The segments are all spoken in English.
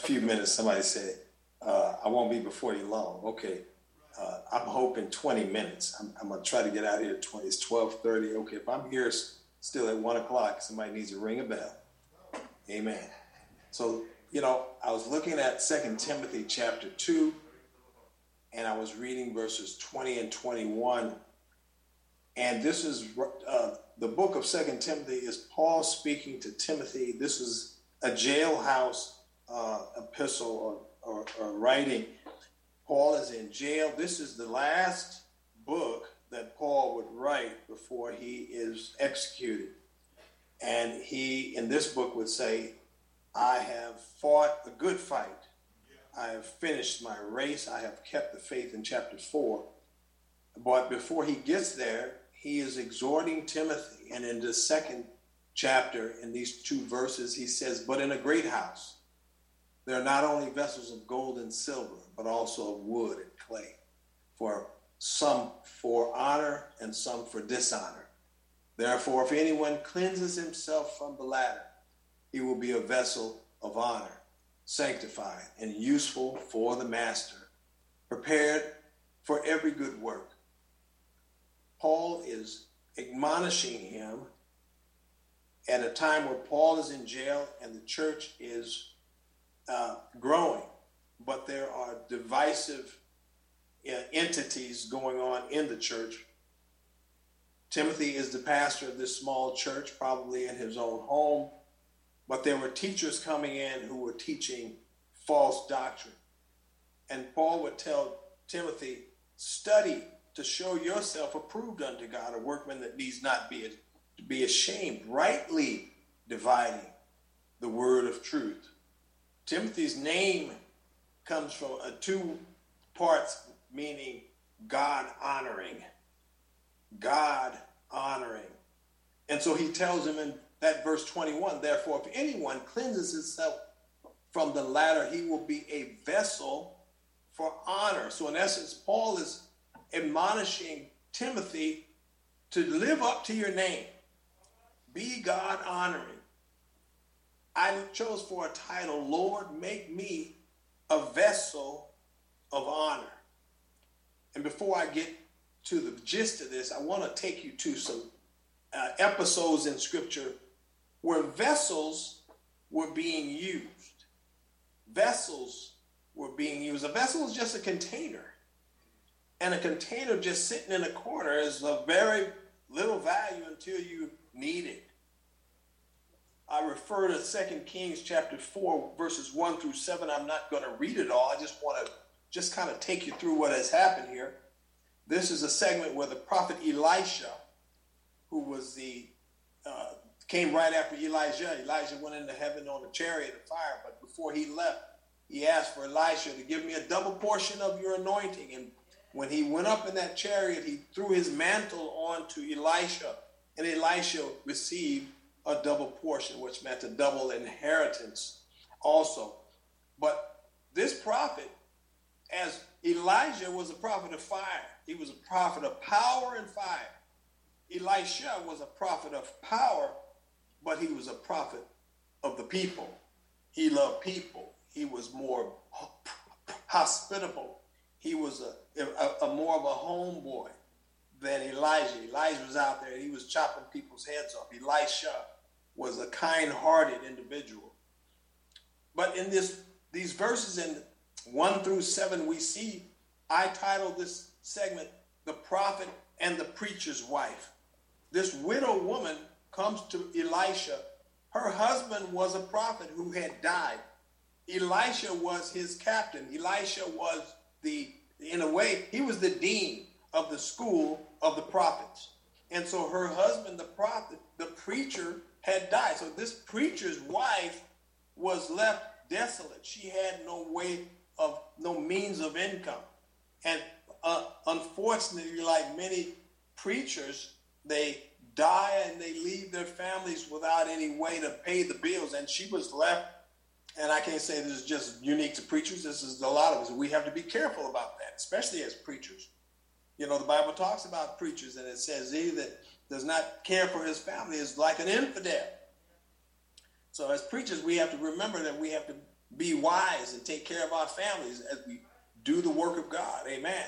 few minutes. Somebody said, uh, I won't be before you long. Okay. Uh, I'm hoping 20 minutes. I'm, I'm going to try to get out here 20. It's 1230. Okay. If I'm here still at 1 o'clock, somebody needs to ring a bell. Amen. So, you know, I was looking at Second Timothy chapter 2, and I was reading verses 20 and 21. And this is uh, the book of Second Timothy is Paul speaking to Timothy. This is a jailhouse uh, epistle or, or, or writing. Paul is in jail. This is the last book that Paul would write before he is executed. And he, in this book, would say, I have fought a good fight. I have finished my race. I have kept the faith in chapter 4. But before he gets there, he is exhorting Timothy. And in the second chapter, in these two verses, he says, But in a great house, there are not only vessels of gold and silver, but also of wood and clay, for some for honor and some for dishonor. Therefore, if anyone cleanses himself from the latter, he will be a vessel of honor, sanctified and useful for the master, prepared for every good work. Paul is admonishing him at a time where Paul is in jail and the church is uh, growing, but there are divisive uh, entities going on in the church. Timothy is the pastor of this small church, probably in his own home, but there were teachers coming in who were teaching false doctrine. And Paul would tell Timothy, study to show yourself approved unto God, a workman that needs not be, be ashamed, rightly dividing the word of truth. Timothy's name comes from uh, two parts, meaning God honoring. God honoring. And so he tells him in that verse 21 therefore, if anyone cleanses himself from the latter, he will be a vessel for honor. So, in essence, Paul is admonishing Timothy to live up to your name, be God honoring. I chose for a title, Lord, make me a vessel of honor. And before I get to the gist of this, I want to take you to some uh, episodes in Scripture where vessels were being used. Vessels were being used. A vessel is just a container and a container just sitting in a corner is of very little value until you need it. I refer to 2 Kings chapter 4, verses 1 through 7. I'm not going to read it all. I just want to just kind of take you through what has happened here. This is a segment where the prophet Elisha, who was the uh, came right after Elijah. Elijah went into heaven on a chariot of fire, but before he left, he asked for Elisha to give me a double portion of your anointing and when he went up in that chariot, he threw his mantle on to Elisha, and Elisha received a double portion, which meant a double inheritance also. But this prophet, as Elijah was a prophet of fire, he was a prophet of power and fire. Elisha was a prophet of power, but he was a prophet of the people. He loved people. He was more hospitable. He was a a, a more of a homeboy than Elijah. Elijah was out there, and he was chopping people's heads off. Elisha was a kind-hearted individual. But in this these verses in 1 through 7, we see I titled this segment The Prophet and the Preacher's Wife. This widow woman comes to Elisha. Her husband was a prophet who had died. Elisha was his captain. Elisha was the in a way, he was the dean of the school of the prophets. And so her husband, the prophet, the preacher, had died. So this preacher's wife was left desolate. She had no way of, no means of income. And uh, unfortunately, like many preachers, they die and they leave their families without any way to pay the bills. And she was left and I can't say this is just unique to preachers. This is a lot of us. We have to be careful about that, especially as preachers. You know, the Bible talks about preachers, and it says he that does not care for his family is like an infidel. So, as preachers, we have to remember that we have to be wise and take care of our families as we do the work of God. Amen.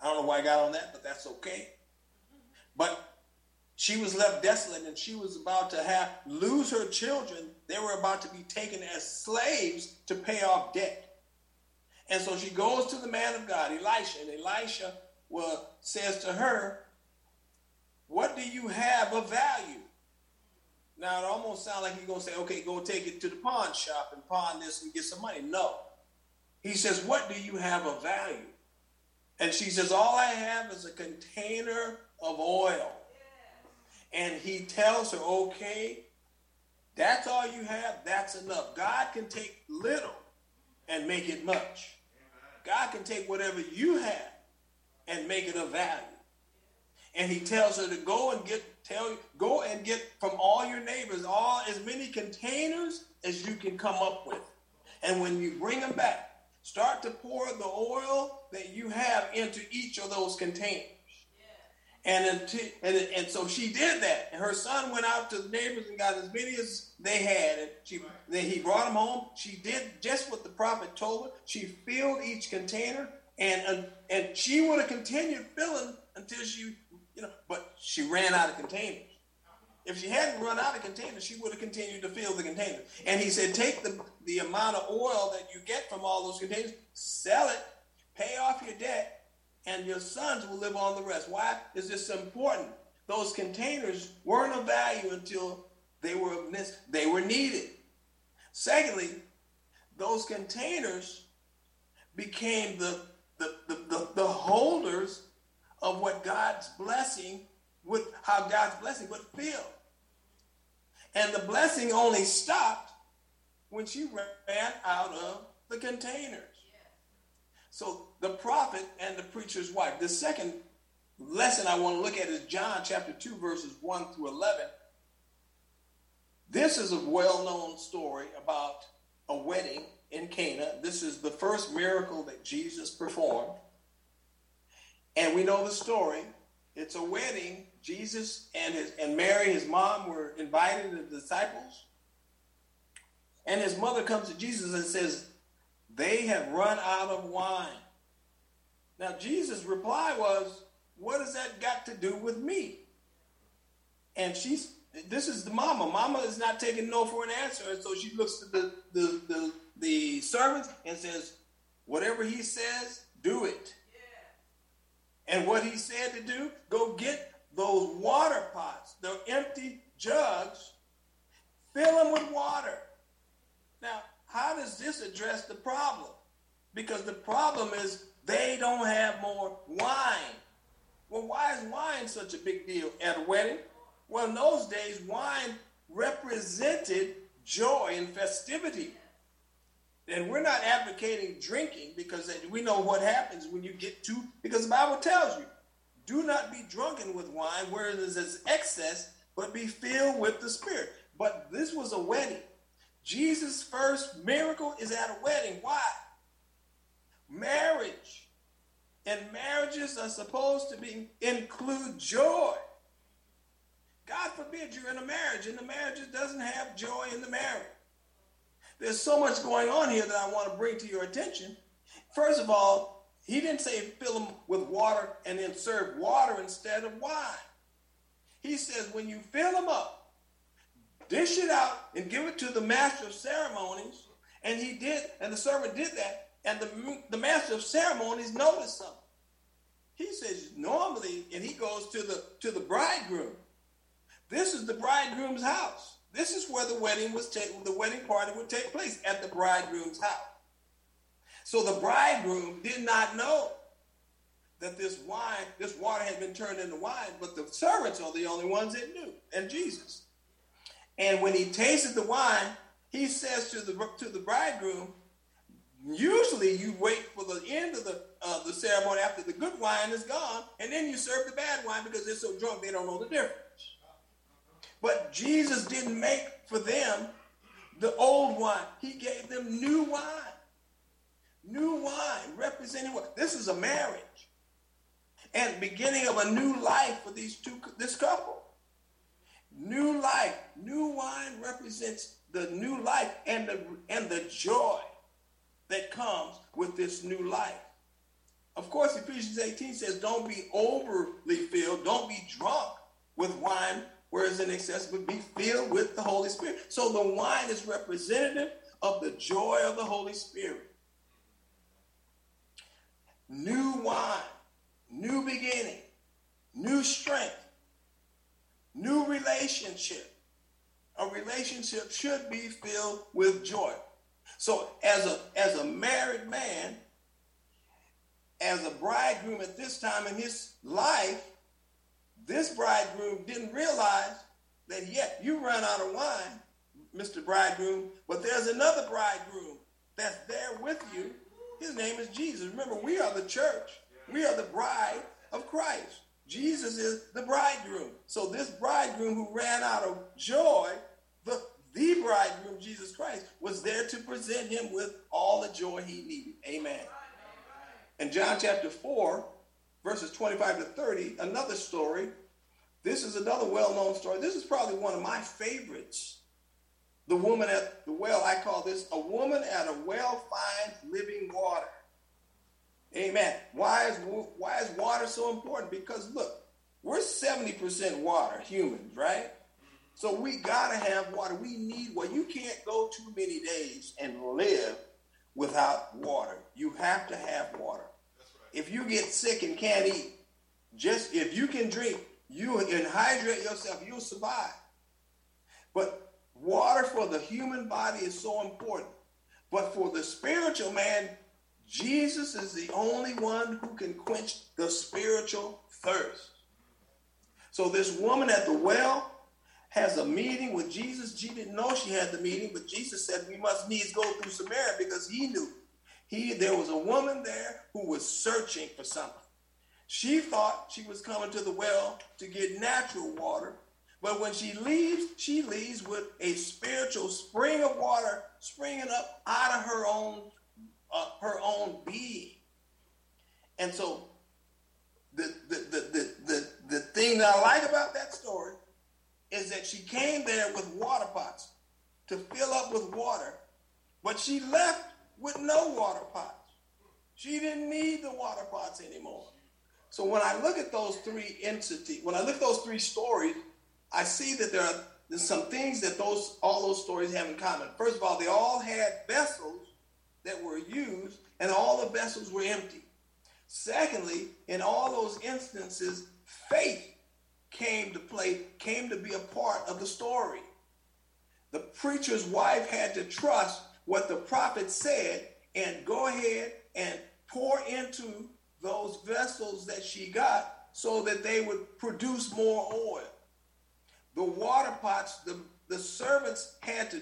I don't know why I got on that, but that's okay. But she was left desolate and she was about to have lose her children. They were about to be taken as slaves to pay off debt. And so she goes to the man of God, Elisha, and Elisha well, says to her, What do you have of value? Now, it almost sounds like he's going to say, Okay, go take it to the pawn shop and pawn this and get some money. No. He says, What do you have of value? And she says, All I have is a container of oil. And he tells her, Okay, that's all you have, that's enough. God can take little and make it much. God can take whatever you have and make it of value. And he tells her to go and get tell go and get from all your neighbors all as many containers as you can come up with. And when you bring them back, start to pour the oil that you have into each of those containers. And, until, and, and so she did that. And her son went out to the neighbors and got as many as they had. And she, then he brought them home. She did just what the prophet told her. She filled each container. And, and she would have continued filling until she, you know, but she ran out of containers. If she hadn't run out of containers, she would have continued to fill the containers. And he said, take the, the amount of oil that you get from all those containers, sell it, pay off your debt, and your sons will live on the rest. Why is this important? Those containers weren't of value until they were they were needed. Secondly, those containers became the the, the, the, the holders of what God's blessing, with how God's blessing would feel. And the blessing only stopped when she ran out of the containers. So the prophet and the preacher's wife. The second lesson I want to look at is John chapter 2, verses 1 through 11. This is a well known story about a wedding in Cana. This is the first miracle that Jesus performed. And we know the story. It's a wedding. Jesus and his and Mary, his mom, were invited the disciples. And his mother comes to Jesus and says, They have run out of wine. Now, Jesus' reply was, What has that got to do with me? And she's, this is the mama. Mama is not taking no for an answer. And so she looks to the, the, the, the servants and says, Whatever he says, do it. And what he said to do, go get those water pots, the empty jugs, fill them with water. Now, how does this address the problem? Because the problem is they don't have more wine. Well, why is wine such a big deal at a wedding? Well, in those days, wine represented joy and festivity. And we're not advocating drinking because we know what happens when you get too, because the Bible tells you, do not be drunken with wine where there is excess, but be filled with the Spirit. But this was a wedding. Jesus' first miracle is at a wedding. Why? marriage. And marriages are supposed to be include joy. God forbid you're in a marriage and the marriage doesn't have joy in the marriage. There's so much going on here that I want to bring to your attention. First of all, he didn't say fill them with water and then serve water instead of wine. He says when you fill them up, dish it out and give it to the master of ceremonies. And he did, and the servant did that. And the, the master of ceremonies noticed something. He says, normally, and he goes to the to the bridegroom. This is the bridegroom's house. This is where the wedding was taken, the wedding party would take place at the bridegroom's house. So the bridegroom did not know that this wine, this water had been turned into wine, but the servants are the only ones that knew, and Jesus. And when he tasted the wine, he says to the to the bridegroom, Usually, you wait for the end of the uh, the ceremony after the good wine is gone, and then you serve the bad wine because they're so drunk they don't know the difference. But Jesus didn't make for them the old wine; He gave them new wine. New wine representing what? This is a marriage and beginning of a new life for these two this couple. New life, new wine represents the new life and the and the joy that comes with this new life. Of course, Ephesians 18 says, don't be overly filled, don't be drunk with wine, whereas in excess, but be filled with the Holy Spirit. So the wine is representative of the joy of the Holy Spirit. New wine, new beginning, new strength, new relationship. A relationship should be filled with joy. So as a as a married man, as a bridegroom at this time in his life, this bridegroom didn't realize that yet you run out of wine, Mr. Bridegroom, but there's another bridegroom that's there with you. His name is Jesus. Remember, we are the church. We are the bride of Christ. Jesus is the bridegroom. So this bridegroom who ran out of joy, the, the bridegroom, Jesus Christ, was there to present him with all the joy he needed. Amen. In John chapter 4, verses 25 to 30, another story. This is another well known story. This is probably one of my favorites. The woman at the well, I call this a woman at a well finds living water. Amen. Why is, why is water so important? Because look, we're 70% water, humans, right? So we got to have water. We need water. You can't go too many days and live without water. You have to have water. If you get sick and can't eat, just if you can drink, you and hydrate yourself, you'll survive. But water for the human body is so important. But for the spiritual man, Jesus is the only one who can quench the spiritual thirst. So this woman at the well has a meeting with Jesus. She didn't know she had the meeting, but Jesus said we must needs go through Samaria because he knew. He there was a woman there who was searching for something. She thought she was coming to the well to get natural water, but when she leaves, she leaves with a spiritual spring of water springing up out of her own uh, her own being. And so the, the, the, the, the, the thing that I like about that story is that she came there with water pots to fill up with water, but she left with no water pots. She didn't need the water pots anymore. So when I look at those three entities, when I look at those three stories, I see that there are there's some things that those all those stories have in common. First of all, they all had vessels that were used, and all the vessels were empty. Secondly, in all those instances, faith came to play, came to be a part of the story. The preacher's wife had to trust what the prophet said and go ahead and pour into those vessels that she got so that they would produce more oil. The water pots, the, the servants had to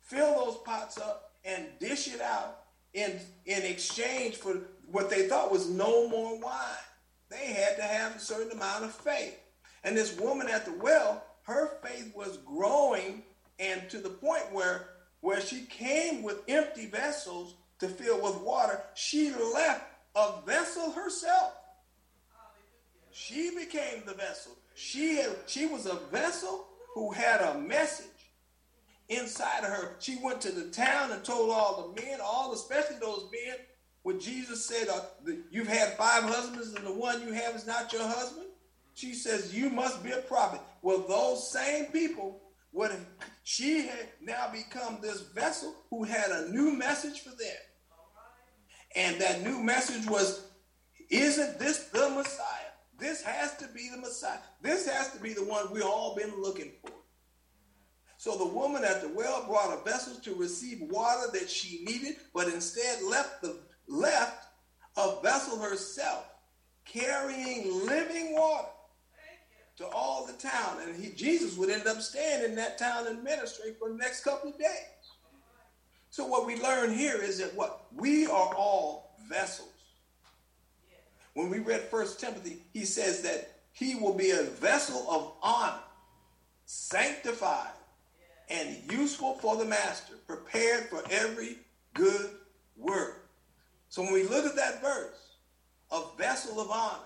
fill those pots up and dish it out in, in exchange for what they thought was no more wine. They had to have a certain amount of faith. And this woman at the well, her faith was growing and to the point where where she came with empty vessels to fill with water, she left a vessel herself. She became the vessel. She had, she was a vessel who had a message inside of her. She went to the town and told all the men, all especially those men, when Jesus said, uh, "You've had five husbands, and the one you have is not your husband." She says, You must be a prophet. Well, those same people, would she had now become this vessel who had a new message for them. And that new message was, Isn't this the Messiah? This has to be the Messiah. This has to be the one we've all been looking for. So the woman at the well brought a vessel to receive water that she needed, but instead left the left a vessel herself carrying living water to all the town. And he, Jesus would end up staying in that town and ministry for the next couple of days. So what we learn here is that what? We are all vessels. When we read First Timothy, he says that he will be a vessel of honor, sanctified, and useful for the master, prepared for every good work. So when we look at that verse, a vessel of honor,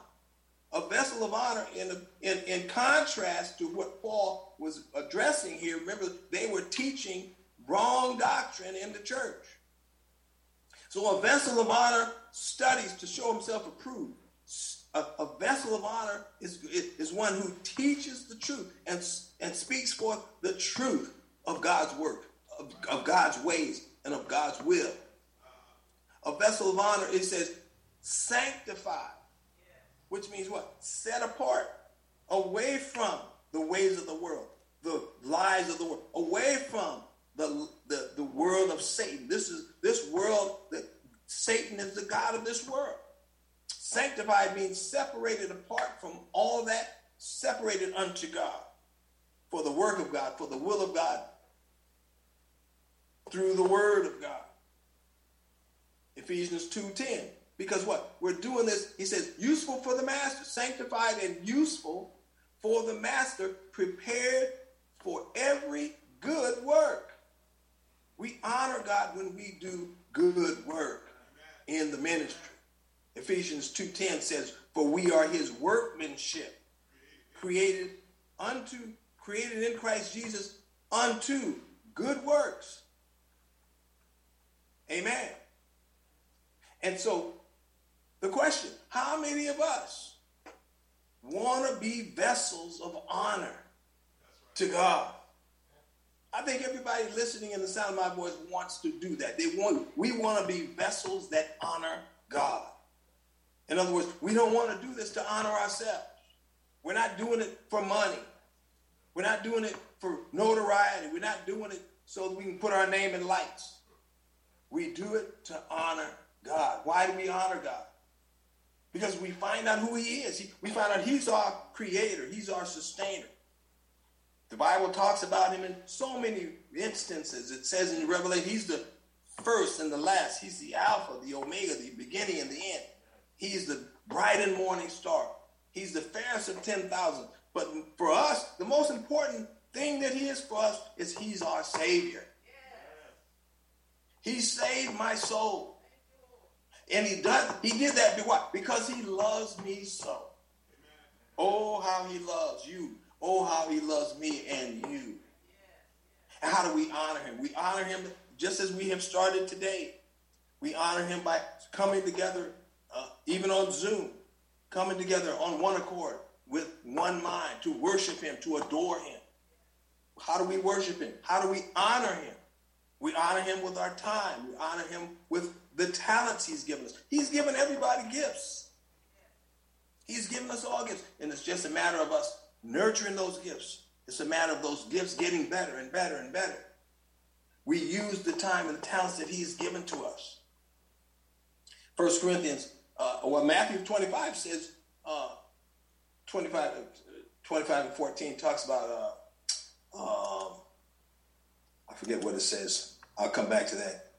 a vessel of honor in, in, in contrast to what Paul was addressing here. Remember, they were teaching wrong doctrine in the church. So a vessel of honor studies to show himself approved. A, a vessel of honor is, is one who teaches the truth and, and speaks forth the truth of God's work, of, of God's ways, and of God's will. A vessel of honor, it says, sanctified, which means what? Set apart, away from the ways of the world, the lies of the world, away from the, the, the world of Satan. This is this world that Satan is the God of this world. Sanctified means separated apart from all that, separated unto God for the work of God, for the will of God, through the word of God. Ephesians 2:10. Because what? We're doing this, he says, useful for the master, sanctified and useful for the master, prepared for every good work. We honor God when we do good work in the ministry. Ephesians 2:10 says, "For we are his workmanship, created unto created in Christ Jesus unto good works." Amen. And so the question, how many of us want to be vessels of honor to God? I think everybody listening in the sound of my voice wants to do that. They want we want to be vessels that honor God. In other words, we don't want to do this to honor ourselves. We're not doing it for money. We're not doing it for notoriety. We're not doing it so that we can put our name in lights. We do it to honor God. Why do we honor God? Because we find out who He is. we find out He's our creator, He's our sustainer. The Bible talks about him in so many instances. It says in Revelation, he's the first and the last. He's the Alpha, the Omega, the beginning and the end. He's the bright and morning star. He's the fairest of 10,000. But for us, the most important thing that he is for us is he's our Savior. He saved my soul. And he does he did that because he loves me so. Oh, how he loves you Oh, how he loves me and you. And how do we honor him? We honor him just as we have started today. We honor him by coming together, uh, even on Zoom, coming together on one accord with one mind to worship him, to adore him. How do we worship him? How do we honor him? We honor him with our time. We honor him with the talents he's given us. He's given everybody gifts. He's given us all gifts. And it's just a matter of us nurturing those gifts. It's a matter of those gifts getting better and better and better. We use the time and the talents that He's given to us. First Corinthians, uh, well, Matthew 25 says, uh, 25, 25 and 14 talks about, uh, um, I forget what it says. I'll come back to that.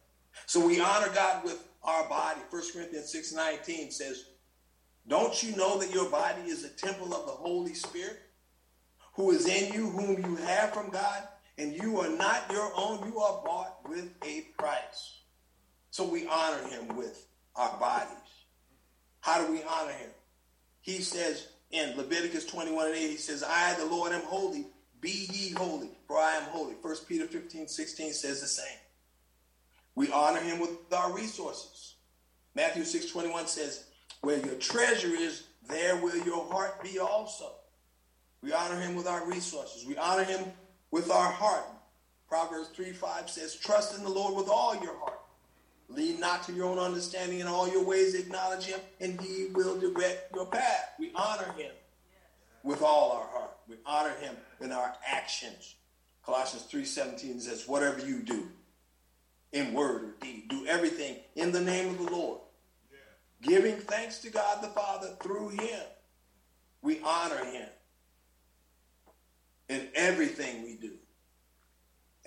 So we honor God with our body. First Corinthians 6 19 says, Don't you know that your body is a temple of the Holy Spirit? who is in you, whom you have from God, and you are not your own. You are bought with a price. So we honor him with our bodies. How do we honor him? He says in Leviticus 21 and 8, he says, I, the Lord, am holy. Be ye holy, for I am holy. 1 Peter 15, 16 says the same. We honor him with our resources. Matthew 6, 21 says, Where your treasure is, there will your heart be also. We honor him with our resources. We honor him with our heart. Proverbs 3 5 says, Trust in the Lord with all your heart. Lean not to your own understanding in all your ways, acknowledge him, and he will direct your path. We honor him with all our heart. We honor him in our actions. Colossians 3:17 says, Whatever you do, in word or deed, do everything in the name of the Lord. Yeah. Giving thanks to God the Father through him. We honor him in everything we do.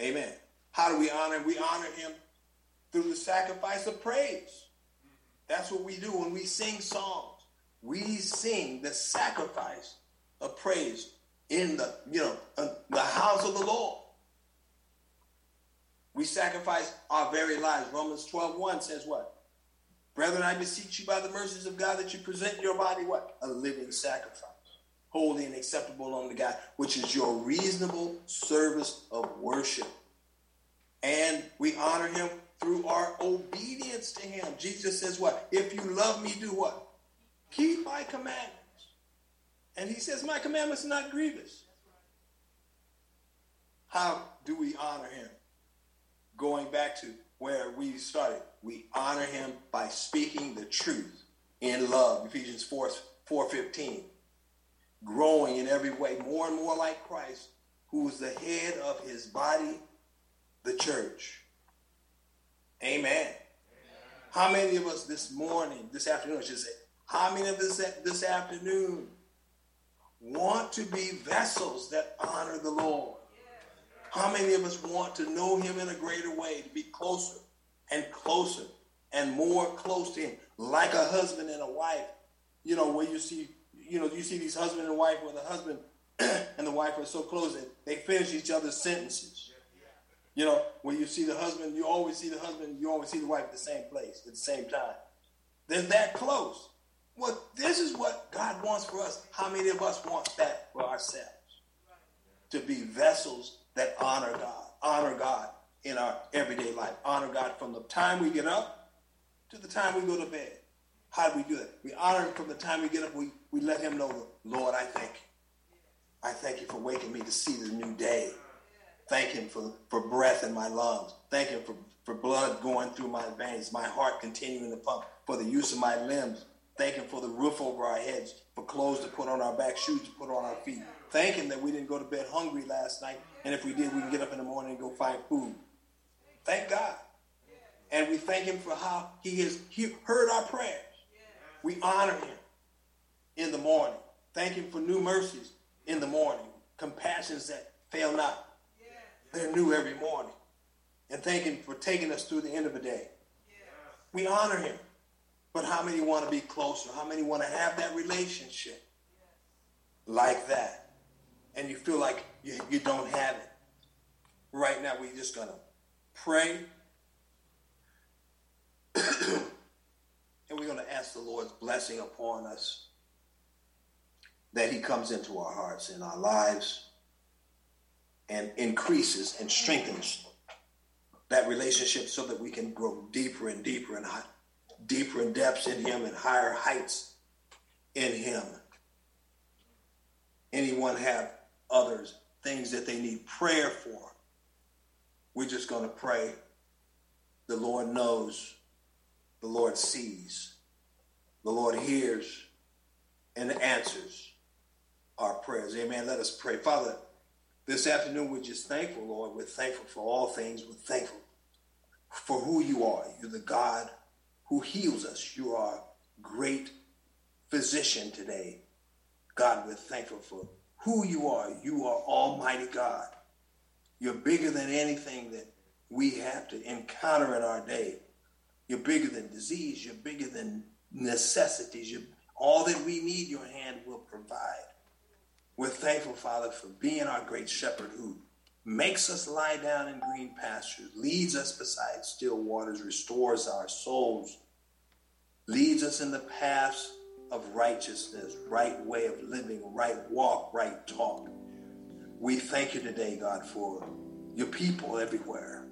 Amen. How do we honor him? We honor him through the sacrifice of praise. That's what we do when we sing songs. We sing the sacrifice of praise in the, you know, uh, the house of the Lord. We sacrifice our very lives. Romans 12, 1 says what? Brethren, I beseech you by the mercies of God that you present your body what? A living sacrifice holy and acceptable unto God, which is your reasonable service of worship. And we honor him through our obedience to him. Jesus says what? If you love me, do what? Keep my commandments. And he says, my commandments are not grievous. How do we honor him? Going back to where we started, we honor him by speaking the truth in love. Ephesians 4, 4.15. Growing in every way more and more like Christ, who is the head of his body, the church. Amen. Amen. How many of us this morning, this afternoon, I should say, how many of us this afternoon want to be vessels that honor the Lord? How many of us want to know him in a greater way, to be closer and closer and more close to him, like a husband and a wife? You know, where you see, you know, you see these husband and wife where the husband and the wife are so close that they finish each other's sentences. You know, when you see the husband, you always see the husband, you always see the wife at the same place at the same time. They're that close. Well, this is what God wants for us. How many of us want that for ourselves? To be vessels that honor God, honor God in our everyday life, honor God from the time we get up to the time we go to bed. How do we do that? We honor Him from the time we get up. We, we let Him know, Lord, I thank you. I thank you for waking me to see the new day. Thank Him for, for breath in my lungs. Thank Him for, for blood going through my veins, my heart continuing to pump, for the use of my limbs. Thank Him for the roof over our heads, for clothes to put on our back, shoes to put on our feet. Thank Him that we didn't go to bed hungry last night and if we did, we can get up in the morning and go find food. Thank God. And we thank Him for how He has heard our prayers. We honor Him in the morning. Thank Him for new mercies in the morning, compassions that fail not. They're new every morning. And thank Him for taking us through the end of the day. We honor Him. But how many want to be closer? How many want to have that relationship like that? and you feel like you, you don't have it. Right now, we're just going to pray. and we're going to ask the Lord's blessing upon us that He comes into our hearts and our lives and increases and strengthens that relationship so that we can grow deeper and deeper and high, deeper depths in Him and higher heights in Him. Anyone have others things that they need prayer for, we're just going to pray. The Lord knows, the Lord sees, the Lord hears and answers our prayers. Amen. Let us pray. Father, this afternoon we're just thankful, Lord. We're thankful for all things. We're thankful for who you are. You're the God who heals us. You are great physician today. God, we're thankful for who you are. You are Almighty God. You're bigger than anything that we have to encounter in our day. You're bigger than disease. You're bigger than necessities. You're, all that we need, your hand will provide. We're thankful, Father, for being our great shepherd who makes us lie down in green pastures, leads us beside still waters, restores our souls, leads us in the paths of righteousness, right way of living, right walk, right talk. We thank you today, God, for your people everywhere.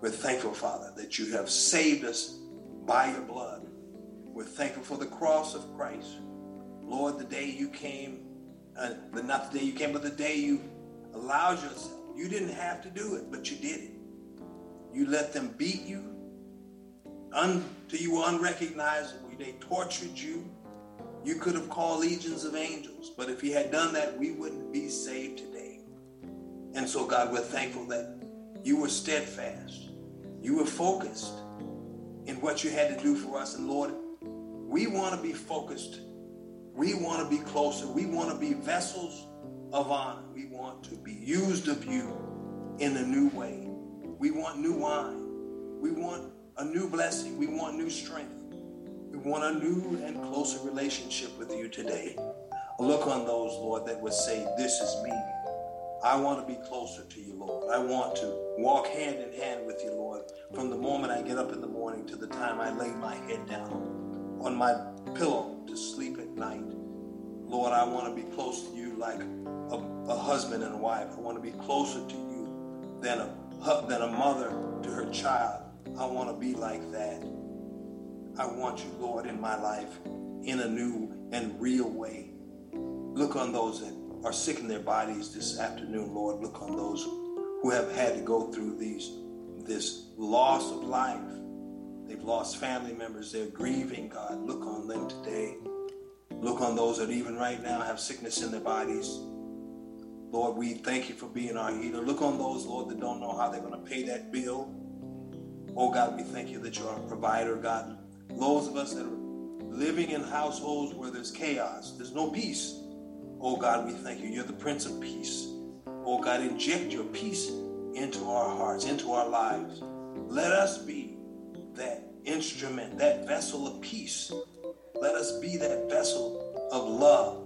We're thankful, Father, that you have saved us by your blood. We're thankful for the cross of Christ. Lord, the day you came, uh, not the day you came, but the day you allowed yourself. You didn't have to do it, but you did it. You let them beat you until you were unrecognizable. They tortured you. You could have called legions of angels, but if he had done that, we wouldn't be saved today. And so, God, we're thankful that you were steadfast. You were focused in what you had to do for us. And Lord, we want to be focused. We want to be closer. We want to be vessels of honor. We want to be used of you in a new way. We want new wine. We want a new blessing. We want new strength. We want a new and closer relationship with you today. Look on those, Lord, that would say, This is me. I want to be closer to you, Lord. I want to walk hand in hand with you, Lord, from the moment I get up in the morning to the time I lay my head down on my pillow to sleep at night. Lord, I want to be close to you like a, a husband and a wife. I want to be closer to you than a, than a mother to her child. I want to be like that. I want you, Lord, in my life in a new and real way. Look on those that are sick in their bodies this afternoon, Lord. Look on those who have had to go through these this loss of life. They've lost family members. They're grieving, God. Look on them on those that even right now have sickness in their bodies. Lord, we thank you for being our healer. Look on those, Lord, that don't know how they're going to pay that bill. Oh, God, we thank you that you're our provider, God. Those of us that are living in households where there's chaos, there's no peace. Oh, God, we thank you. You're the Prince of Peace. Oh, God, inject your peace into our hearts, into our lives. Let us be that instrument, that vessel of peace. Let us be that vessel of love.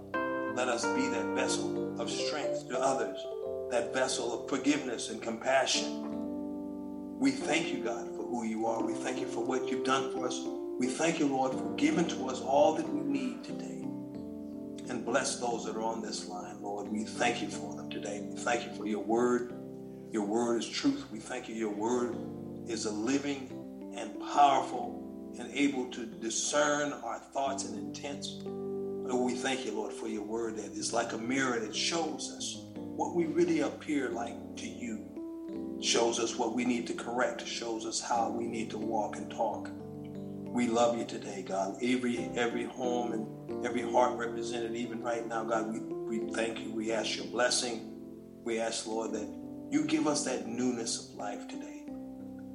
Let us be that vessel of strength to others, that vessel of forgiveness and compassion. We thank you, God, for who you are. We thank you for what you've done for us. We thank you, Lord, for giving to us all that we need today. And bless those that are on this line, Lord. We thank you for them today. We thank you for your word. Your word is truth. We thank you. Your word is a living and powerful and able to discern our thoughts and intents. We thank you, Lord, for your word that is like a mirror that shows us what we really appear like to you, shows us what we need to correct, shows us how we need to walk and talk. We love you today, God. Every every home and every heart represented, even right now, God, we, we thank you. We ask your blessing. We ask, Lord, that you give us that newness of life today.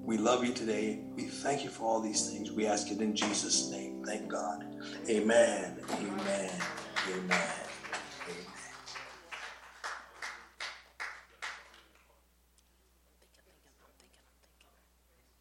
We love you today. We thank you for all these things. We ask it in Jesus' name. Thank God. Amen. Amen. Amen.